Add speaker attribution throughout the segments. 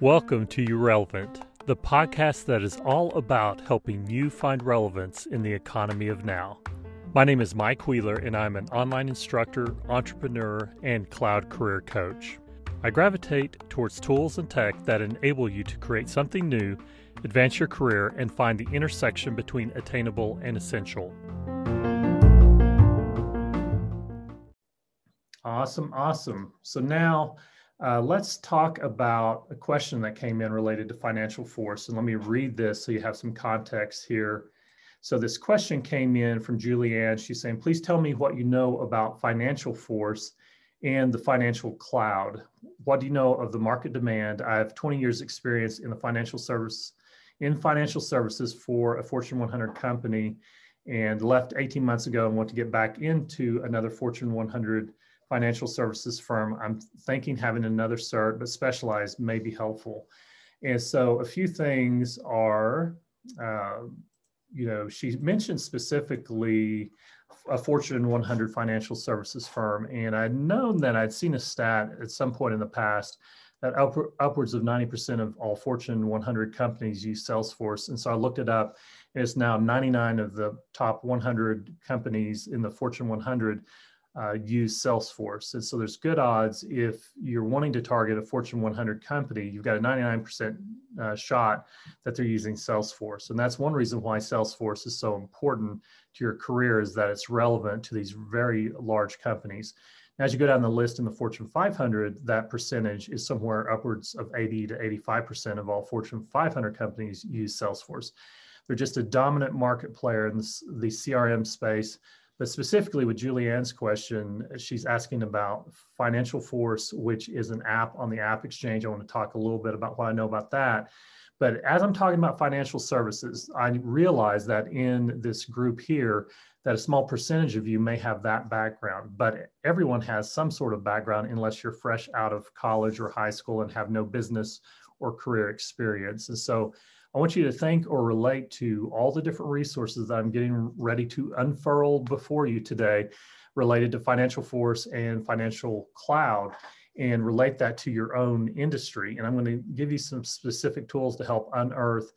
Speaker 1: Welcome to You Relevant, the podcast that is all about helping you find relevance in the economy of now. My name is Mike Wheeler, and I'm an online instructor, entrepreneur, and cloud career coach. I gravitate towards tools and tech that enable you to create something new, advance your career, and find the intersection between attainable and essential.
Speaker 2: Awesome, awesome. So now uh, let's talk about a question that came in related to financial force. And let me read this so you have some context here. So this question came in from Julianne. She's saying, please tell me what you know about financial force and the financial cloud. What do you know of the market demand? I have 20 years experience in the financial service in financial services for a Fortune 100 company and left 18 months ago and want to get back into another Fortune 100 financial services firm. I'm thinking having another cert, but specialized may be helpful. And so a few things are, uh, you know, she mentioned specifically a Fortune 100 financial services firm. And I'd known that I'd seen a stat at some point in the past that up, upwards of 90% of all Fortune 100 companies use Salesforce. And so I looked it up. And it's now 99 of the top 100 companies in the Fortune 100 uh, use Salesforce. And so there's good odds if you're wanting to target a Fortune 100 company, you've got a 99% uh, shot that they're using Salesforce. And that's one reason why Salesforce is so important to your career is that it's relevant to these very large companies. As you go down the list in the Fortune 500, that percentage is somewhere upwards of 80 to 85% of all Fortune 500 companies use Salesforce. They're just a dominant market player in the CRM space but specifically with Julianne's question, she's asking about Financial Force, which is an app on the App Exchange. I want to talk a little bit about what I know about that. But as I'm talking about financial services, I realize that in this group here, that a small percentage of you may have that background, but everyone has some sort of background unless you're fresh out of college or high school and have no business or career experience. And so I want you to think or relate to all the different resources that I'm getting ready to unfurl before you today related to financial force and financial cloud and relate that to your own industry. And I'm going to give you some specific tools to help unearth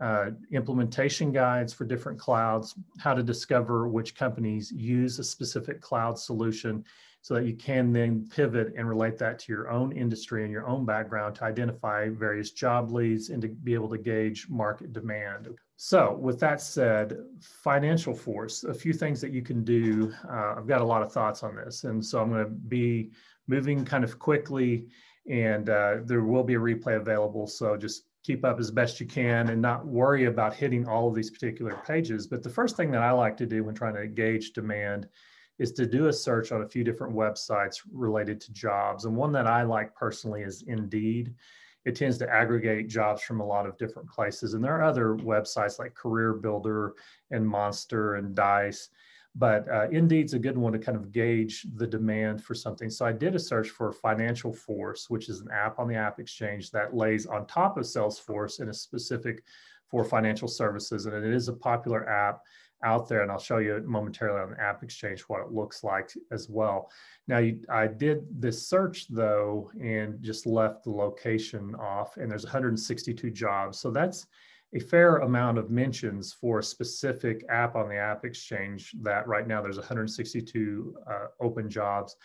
Speaker 2: uh, implementation guides for different clouds, how to discover which companies use a specific cloud solution, so that you can then pivot and relate that to your own industry and your own background to identify various job leads and to be able to gauge market demand. So, with that said, financial force, a few things that you can do. Uh, I've got a lot of thoughts on this. And so, I'm going to be moving kind of quickly, and uh, there will be a replay available. So, just keep up as best you can and not worry about hitting all of these particular pages. But the first thing that I like to do when trying to gauge demand is to do a search on a few different websites related to jobs. And one that I like personally is Indeed. It tends to aggregate jobs from a lot of different places. And there are other websites like Career Builder and Monster and Dice. But uh, Indeed's a good one to kind of gauge the demand for something. So I did a search for Financial Force, which is an app on the App Exchange that lays on top of Salesforce and is specific for financial services. And it is a popular app out there, and I'll show you momentarily on the App Exchange what it looks like as well. Now, you, I did this search though, and just left the location off, and there's 162 jobs. So that's a fair amount of mentions for a specific app on the App Exchange. That right now there's 162 uh, open jobs.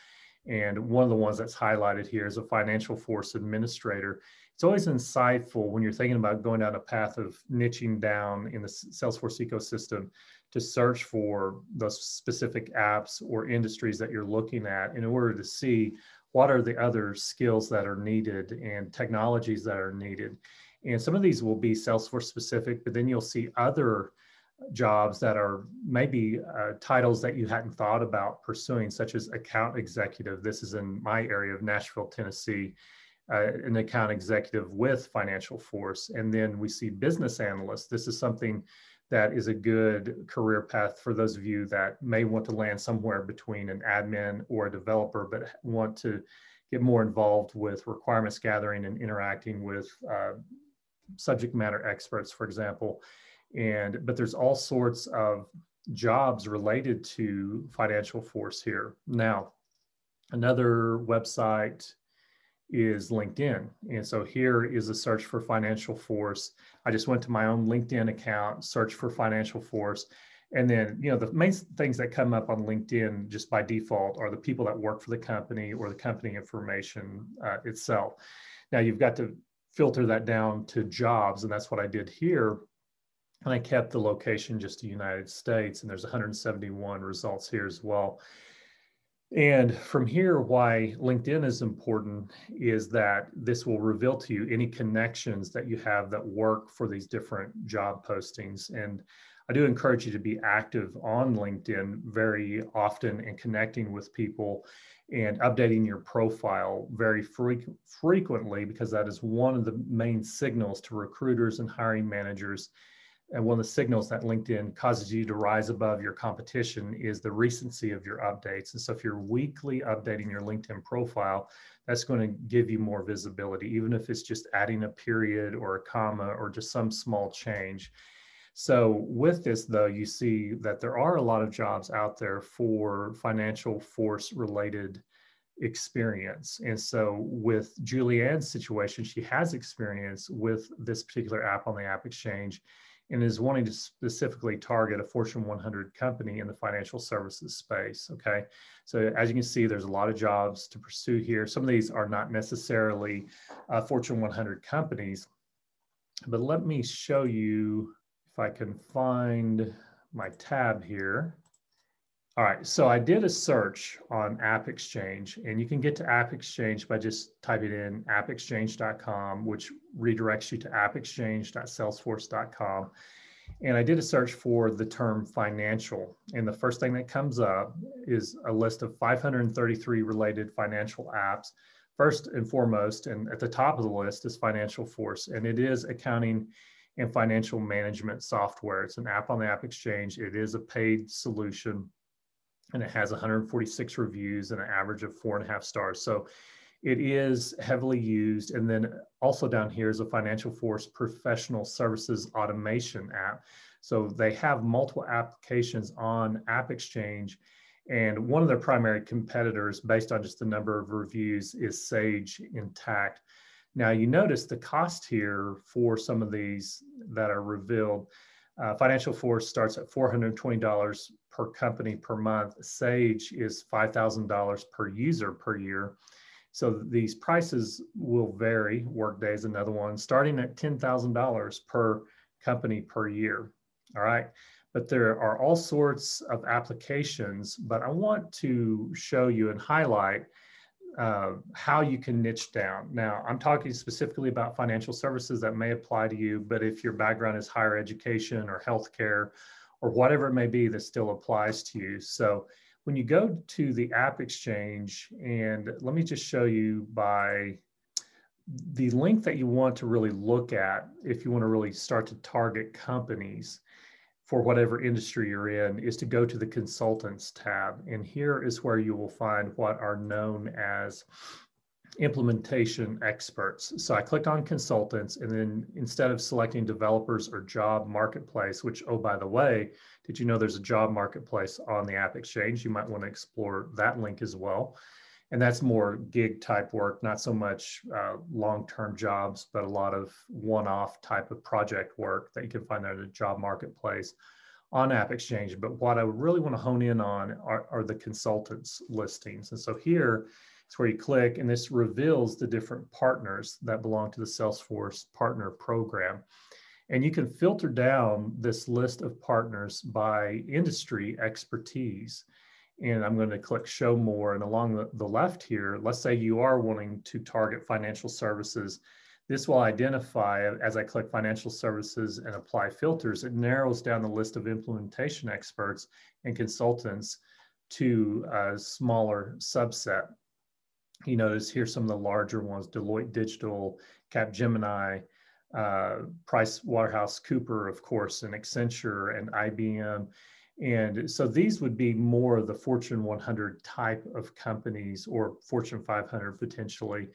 Speaker 2: And one of the ones that's highlighted here is a financial force administrator. It's always insightful when you're thinking about going down a path of niching down in the Salesforce ecosystem to search for the specific apps or industries that you're looking at in order to see what are the other skills that are needed and technologies that are needed. And some of these will be Salesforce specific, but then you'll see other jobs that are maybe uh, titles that you hadn't thought about pursuing, such as account executive. This is in my area of Nashville, Tennessee, uh, an account executive with Financial Force. And then we see business analyst. This is something that is a good career path for those of you that may want to land somewhere between an admin or a developer, but want to get more involved with requirements gathering and interacting with uh, subject matter experts, for example. And but there's all sorts of jobs related to financial force here. Now, Another website is LinkedIn. And so here is a search for Financial Force. I just went to my own LinkedIn account, search for Financial Force. And then, you know, the main things that come up on LinkedIn just by default are the people that work for the company or the company information uh, itself. Now you've got to filter that down to jobs, and that's what I did here. And I kept the location just the United States, and there's 171 results here as well. And from here, why LinkedIn is important is that this will reveal to you any connections that you have that work for these different job postings. And I do encourage you to be active on LinkedIn very often and connecting with people and updating your profile very fre- frequently because that is one of the main signals to recruiters and hiring managers and one of the signals that LinkedIn causes you to rise above your competition is the recency of your updates. And so if you're weekly updating your LinkedIn profile, that's going to give you more visibility, even if it's just adding a period or a comma or just some small change. So with this, though, you see that there are a lot of jobs out there for financial force related experience. And so with Julianne's situation, she has experience with this particular app on the App Exchange and is wanting to specifically target a Fortune 100 company in the financial services space. Okay. So as you can see, there's a lot of jobs to pursue here. Some of these are not necessarily uh, Fortune 100 companies, but let me show you if I can find my tab here. All right, so I did a search on App Exchange, and you can get to App Exchange by just typing in appexchange.com, which redirects you to appexchange.salesforce.com. And I did a search for the term financial, and the first thing that comes up is a list of 533 related financial apps. First and foremost, and at the top of the list is Financial Force, and it is accounting and financial management software. It's an app on the App Exchange. It is a paid solution and it has 146 reviews and an average of four and a half stars. So it is heavily used. And then also down here is a Financial Force Professional Services Automation app. So they have multiple applications on App Exchange. And one of their primary competitors, based on just the number of reviews, is Sage Intacct. Now, you notice the cost here for some of these that are revealed. Uh, Financial Force starts at $420 per company per month. Sage is $5,000 per user per year. So these prices will vary. Workday is another one, starting at $10,000 per company per year. All right. But there are all sorts of applications, but I want to show you and highlight uh, how you can niche down. Now, I'm talking specifically about financial services that may apply to you, but if your background is higher education or healthcare or whatever it may be, that still applies to you. So when you go to the App Exchange, and let me just show you by the link that you want to really look at if you want to really start to target companies for whatever industry you're in is to go to the consultants tab. And here is where you will find what are known as implementation experts. So I clicked on consultants and then instead of selecting developers or job marketplace, which, oh, by the way, did you know there's a job marketplace on the App Exchange? You might want to explore that link as well. And that's more gig type work, not so much uh, long term jobs, but a lot of one off type of project work that you can find there at a job marketplace on App Exchange. But what I really want to hone in on are, are the consultants listings. And so here, it's where you click and this reveals the different partners that belong to the Salesforce partner program. And you can filter down this list of partners by industry expertise. And I'm going to click show more. And along the, the left here, let's say you are wanting to target financial services. This will identify as I click financial services and apply filters, it narrows down the list of implementation experts and consultants to a smaller subset you notice here some of the larger ones Deloitte Digital, Capgemini, uh, Price Waterhouse Cooper, of course, and Accenture and IBM. And so these would be more of the Fortune 100 type of companies or Fortune 500 potentially.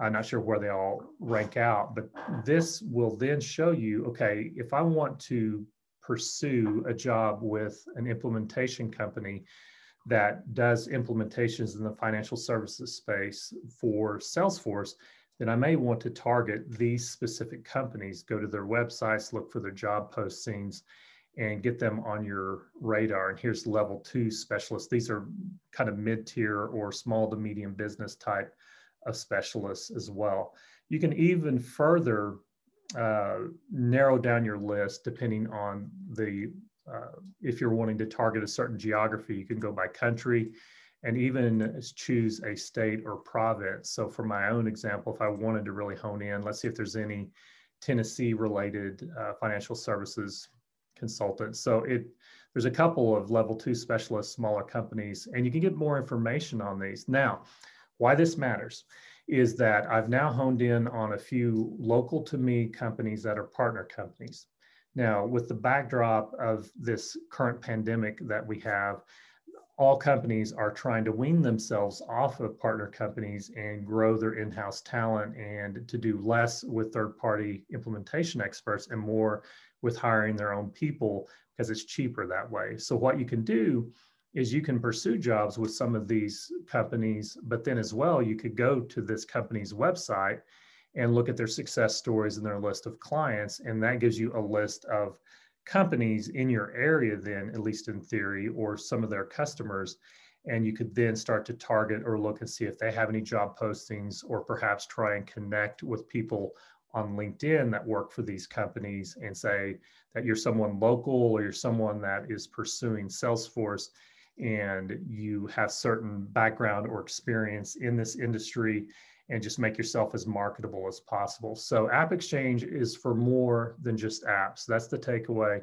Speaker 2: I'm not sure where they all rank out, but this will then show you okay, if I want to pursue a job with an implementation company, that does implementations in the financial services space for Salesforce, then I may want to target these specific companies, go to their websites, look for their job postings, and get them on your radar. And here's level two specialists. These are kind of mid tier or small to medium business type of specialists as well. You can even further uh, narrow down your list depending on the uh, if you're wanting to target a certain geography, you can go by country and even choose a state or province. So, for my own example, if I wanted to really hone in, let's see if there's any Tennessee related uh, financial services consultants. So, it there's a couple of level two specialists, smaller companies, and you can get more information on these. Now, why this matters is that I've now honed in on a few local to me companies that are partner companies. Now, with the backdrop of this current pandemic that we have, all companies are trying to wean themselves off of partner companies and grow their in-house talent and to do less with third-party implementation experts and more with hiring their own people because it's cheaper that way. So what you can do is you can pursue jobs with some of these companies, but then as well, you could go to this company's website and look at their success stories and their list of clients. And that gives you a list of companies in your area then at least in theory or some of their customers and you could then start to target or look and see if they have any job postings or perhaps try and connect with people on linkedin that work for these companies and say that you're someone local or you're someone that is pursuing salesforce and you have certain background or experience in this industry and just make yourself as marketable as possible. So App Exchange is for more than just apps. That's the takeaway.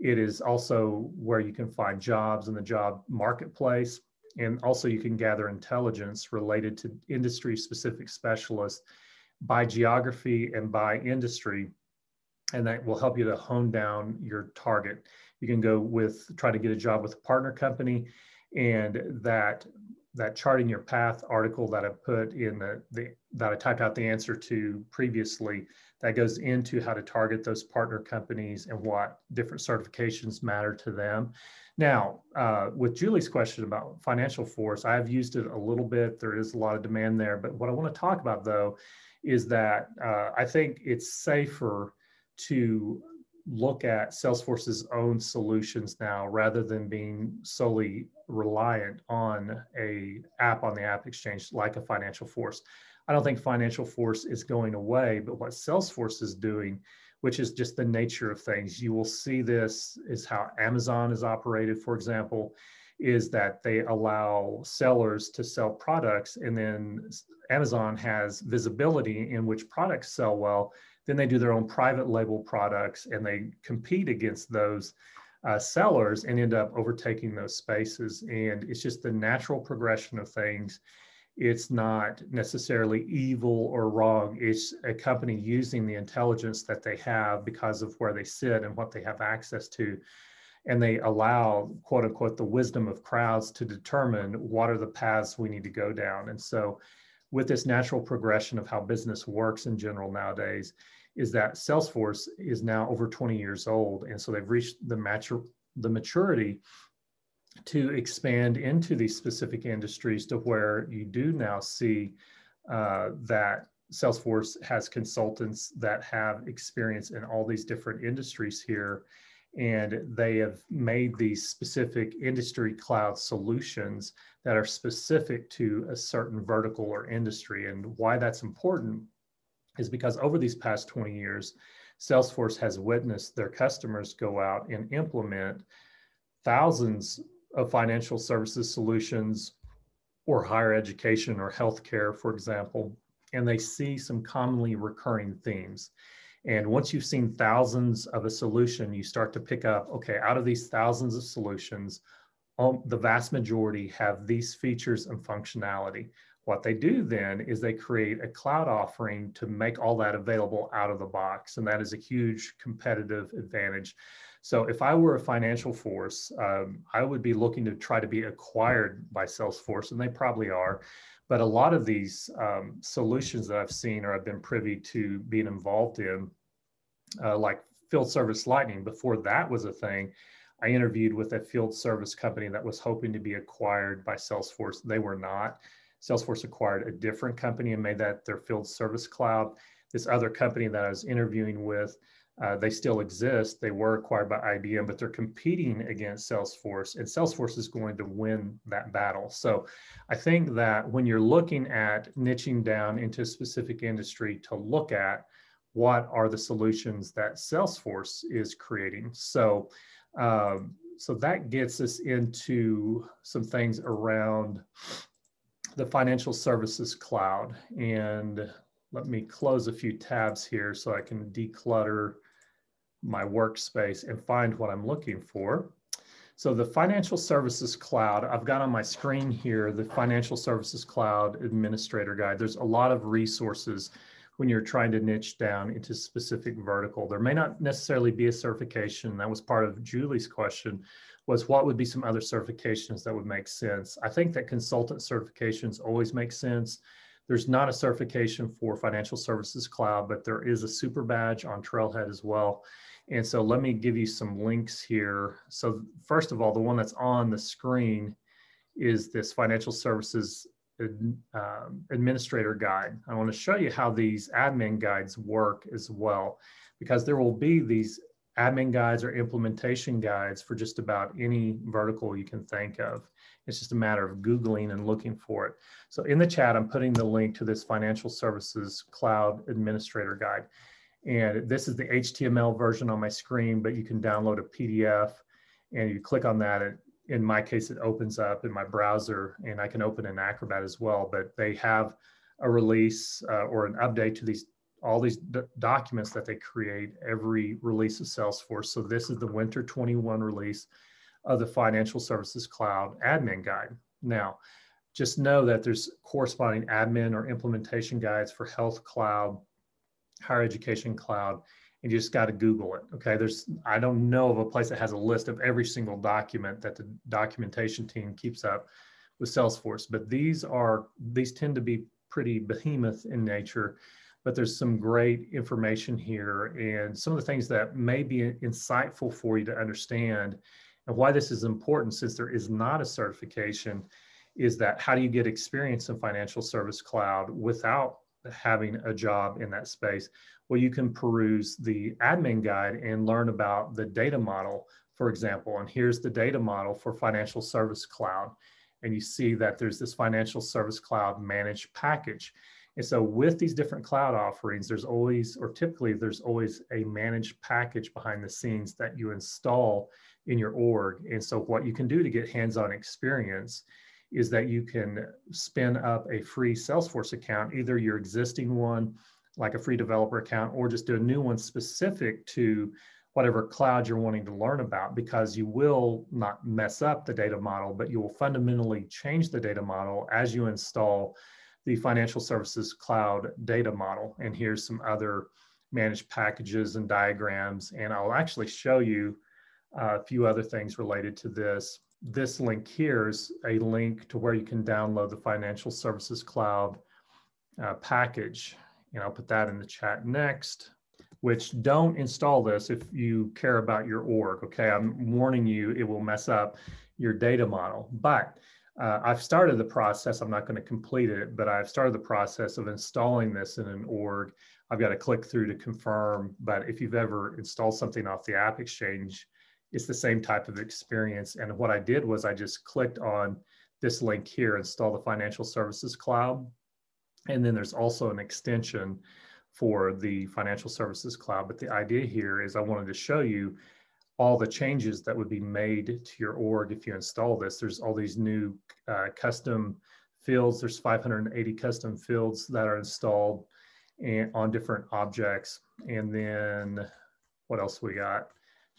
Speaker 2: It is also where you can find jobs in the job marketplace. And also you can gather intelligence related to industry specific specialists by geography and by industry. And that will help you to hone down your target. You can go with, try to get a job with a partner company and that that charting your path article that I put in the, the that I typed out the answer to previously that goes into how to target those partner companies and what different certifications matter to them. Now, uh, with Julie's question about financial force, I've used it a little bit. There is a lot of demand there, but what I want to talk about though is that uh, I think it's safer to look at Salesforce's own solutions now rather than being solely reliant on a app on the app exchange like a financial force. I don't think financial force is going away, but what Salesforce is doing, which is just the nature of things, you will see this is how Amazon is operated, for example, is that they allow sellers to sell products and then Amazon has visibility in which products sell well then they do their own private label products and they compete against those uh, sellers and end up overtaking those spaces. And it's just the natural progression of things. It's not necessarily evil or wrong. It's a company using the intelligence that they have because of where they sit and what they have access to. And they allow, quote unquote, the wisdom of crowds to determine what are the paths we need to go down. And so, with this natural progression of how business works in general nowadays, is that Salesforce is now over 20 years old. And so they've reached the, mature, the maturity to expand into these specific industries to where you do now see uh, that Salesforce has consultants that have experience in all these different industries here. And they have made these specific industry cloud solutions that are specific to a certain vertical or industry. And why that's important is because over these past 20 years, Salesforce has witnessed their customers go out and implement thousands of financial services solutions or higher education or healthcare, for example, and they see some commonly recurring themes. And once you've seen thousands of a solution, you start to pick up, okay, out of these thousands of solutions, um, the vast majority have these features and functionality. What they do then is they create a cloud offering to make all that available out of the box. And that is a huge competitive advantage. So if I were a financial force, um, I would be looking to try to be acquired by Salesforce, and they probably are. But a lot of these um, solutions that I've seen or I've been privy to being involved in, uh, like field service lightning, before that was a thing, I interviewed with a field service company that was hoping to be acquired by Salesforce. They were not. Salesforce acquired a different company and made that their field service cloud. This other company that I was interviewing with, uh, they still exist. They were acquired by IBM, but they're competing against Salesforce, and Salesforce is going to win that battle. So I think that when you're looking at niching down into a specific industry to look at what are the solutions that Salesforce is creating. So, um, so that gets us into some things around the financial services cloud. And let me close a few tabs here so I can declutter my workspace and find what I'm looking for. So the Financial Services Cloud, I've got on my screen here the Financial Services Cloud Administrator Guide. There's a lot of resources when you're trying to niche down into specific vertical. There may not necessarily be a certification. That was part of Julie's question was what would be some other certifications that would make sense? I think that consultant certifications always make sense. There's not a certification for financial services cloud, but there is a super badge on Trailhead as well. And so let me give you some links here. So first of all, the one that's on the screen is this financial services um, administrator guide. I want to show you how these admin guides work as well, because there will be these admin guides or implementation guides for just about any vertical you can think of. It's just a matter of Googling and looking for it. So in the chat, I'm putting the link to this financial services cloud administrator guide. And this is the HTML version on my screen, but you can download a PDF and you click on that. It in my case, it opens up in my browser and I can open an Acrobat as well, but they have a release uh, or an update to these all these documents that they create every release of Salesforce. So this is the winter 21 release of the Financial Services Cloud admin guide. Now, just know that there's corresponding admin or implementation guides for Health Cloud, Higher Education Cloud, and you just got to Google it. Okay. There's, I don't know of a place that has a list of every single document that the documentation team keeps up with Salesforce, but these are, these tend to be pretty behemoth in nature, but there's some great information here and some of the things that may be insightful for you to understand and why this is important since there is not a certification is that how do you get experience in financial service cloud without having a job in that space well, you can peruse the admin guide and learn about the data model, for example. And here's the data model for Financial Service Cloud. And you see that there's this Financial Service Cloud managed package. And so with these different cloud offerings, there's always, or typically there's always a managed package behind the scenes that you install in your org. And so what you can do to get hands-on experience is that you can spin up a free Salesforce account, either your existing one like a free developer account or just do a new one specific to whatever cloud you're wanting to learn about because you will not mess up the data model, but you will fundamentally change the data model as you install the financial services cloud data model. And here's some other managed packages and diagrams. And I'll actually show you a few other things related to this. This link here is a link to where you can download the financial services cloud uh, package and I'll put that in the chat next, which don't install this if you care about your org, okay? I'm warning you, it will mess up your data model. But uh, I've started the process, I'm not gonna complete it, but I've started the process of installing this in an org. I've got to click through to confirm, but if you've ever installed something off the App Exchange, it's the same type of experience. And what I did was I just clicked on this link here, install the financial services cloud. And then there's also an extension for the financial services cloud. But the idea here is I wanted to show you all the changes that would be made to your org if you install this. There's all these new uh, custom fields. There's 580 custom fields that are installed and on different objects. And then what else we got?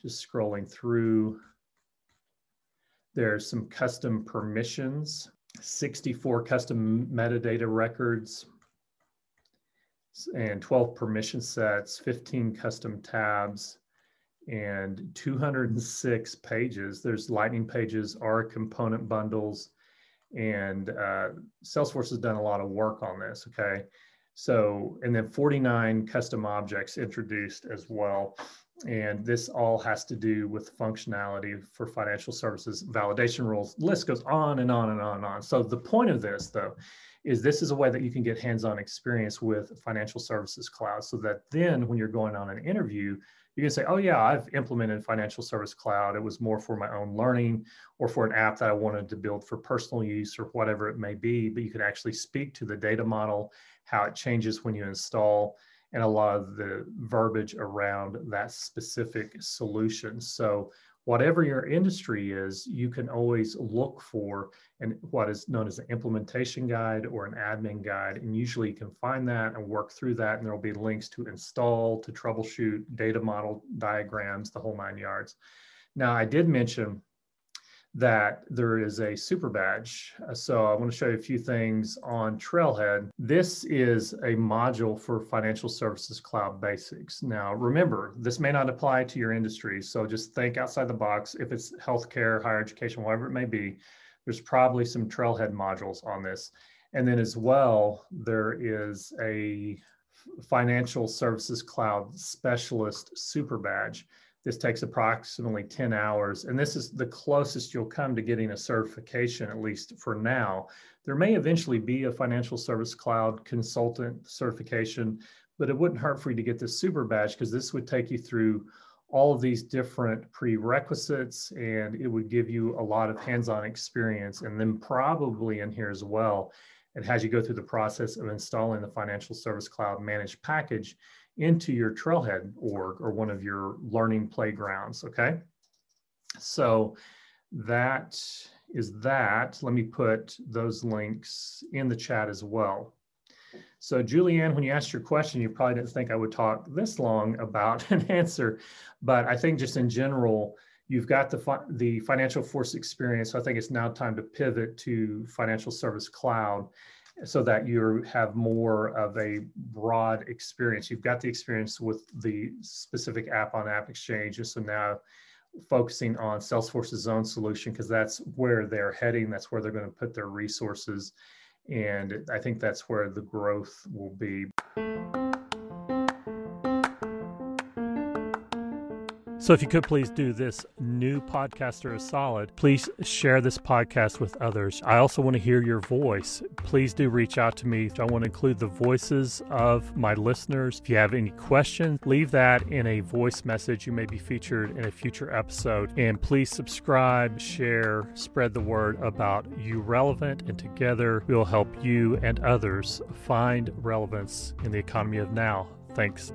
Speaker 2: Just scrolling through. There's some custom permissions 64 custom metadata records, and 12 permission sets, 15 custom tabs, and 206 pages. There's lightning pages, Aura component bundles, and uh, Salesforce has done a lot of work on this, okay? So, and then 49 custom objects introduced as well. And this all has to do with functionality for financial services validation rules. list goes on and on and on and on. So the point of this, though, is this is a way that you can get hands-on experience with financial services cloud so that then when you're going on an interview you can say oh yeah i've implemented financial service cloud it was more for my own learning or for an app that i wanted to build for personal use or whatever it may be but you can actually speak to the data model how it changes when you install and a lot of the verbiage around that specific solution so whatever your industry is, you can always look for and what is known as an implementation guide or an admin guide. And usually you can find that and work through that. And there will be links to install, to troubleshoot, data model diagrams, the whole nine yards. Now, I did mention that there is a super badge. Uh, so I want to show you a few things on Trailhead. This is a module for Financial Services Cloud Basics. Now, remember, this may not apply to your industry. So just think outside the box. If it's healthcare, higher education, whatever it may be, there's probably some Trailhead modules on this. And then as well, there is a Financial Services Cloud Specialist Super Badge. This takes approximately 10 hours, and this is the closest you'll come to getting a certification, at least for now. There may eventually be a financial service cloud consultant certification, but it wouldn't hurt for you to get this super badge because this would take you through all of these different prerequisites and it would give you a lot of hands-on experience and then probably in here as well it has you go through the process of installing the financial service cloud managed package into your trailhead org or one of your learning playgrounds. Okay. So that is that. Let me put those links in the chat as well. So Julianne, when you asked your question, you probably didn't think I would talk this long about an answer, but I think just in general, you've got the, fi the financial force experience. So I think it's now time to pivot to financial service cloud so that you have more of a broad experience. You've got the experience with the specific app on App Exchange. So now focusing on Salesforce's own solution because that's where they're heading. That's where they're going to put their resources. And I think that's where the growth will be.
Speaker 1: So, if you could please do this new podcaster a solid, please share this podcast with others. I also want to hear your voice. Please do reach out to me. I want to include the voices of my listeners. If you have any questions, leave that in a voice message. You may be featured in a future episode. And please subscribe, share, spread the word about you relevant, and together we will help you and others find relevance in the economy of now. Thanks.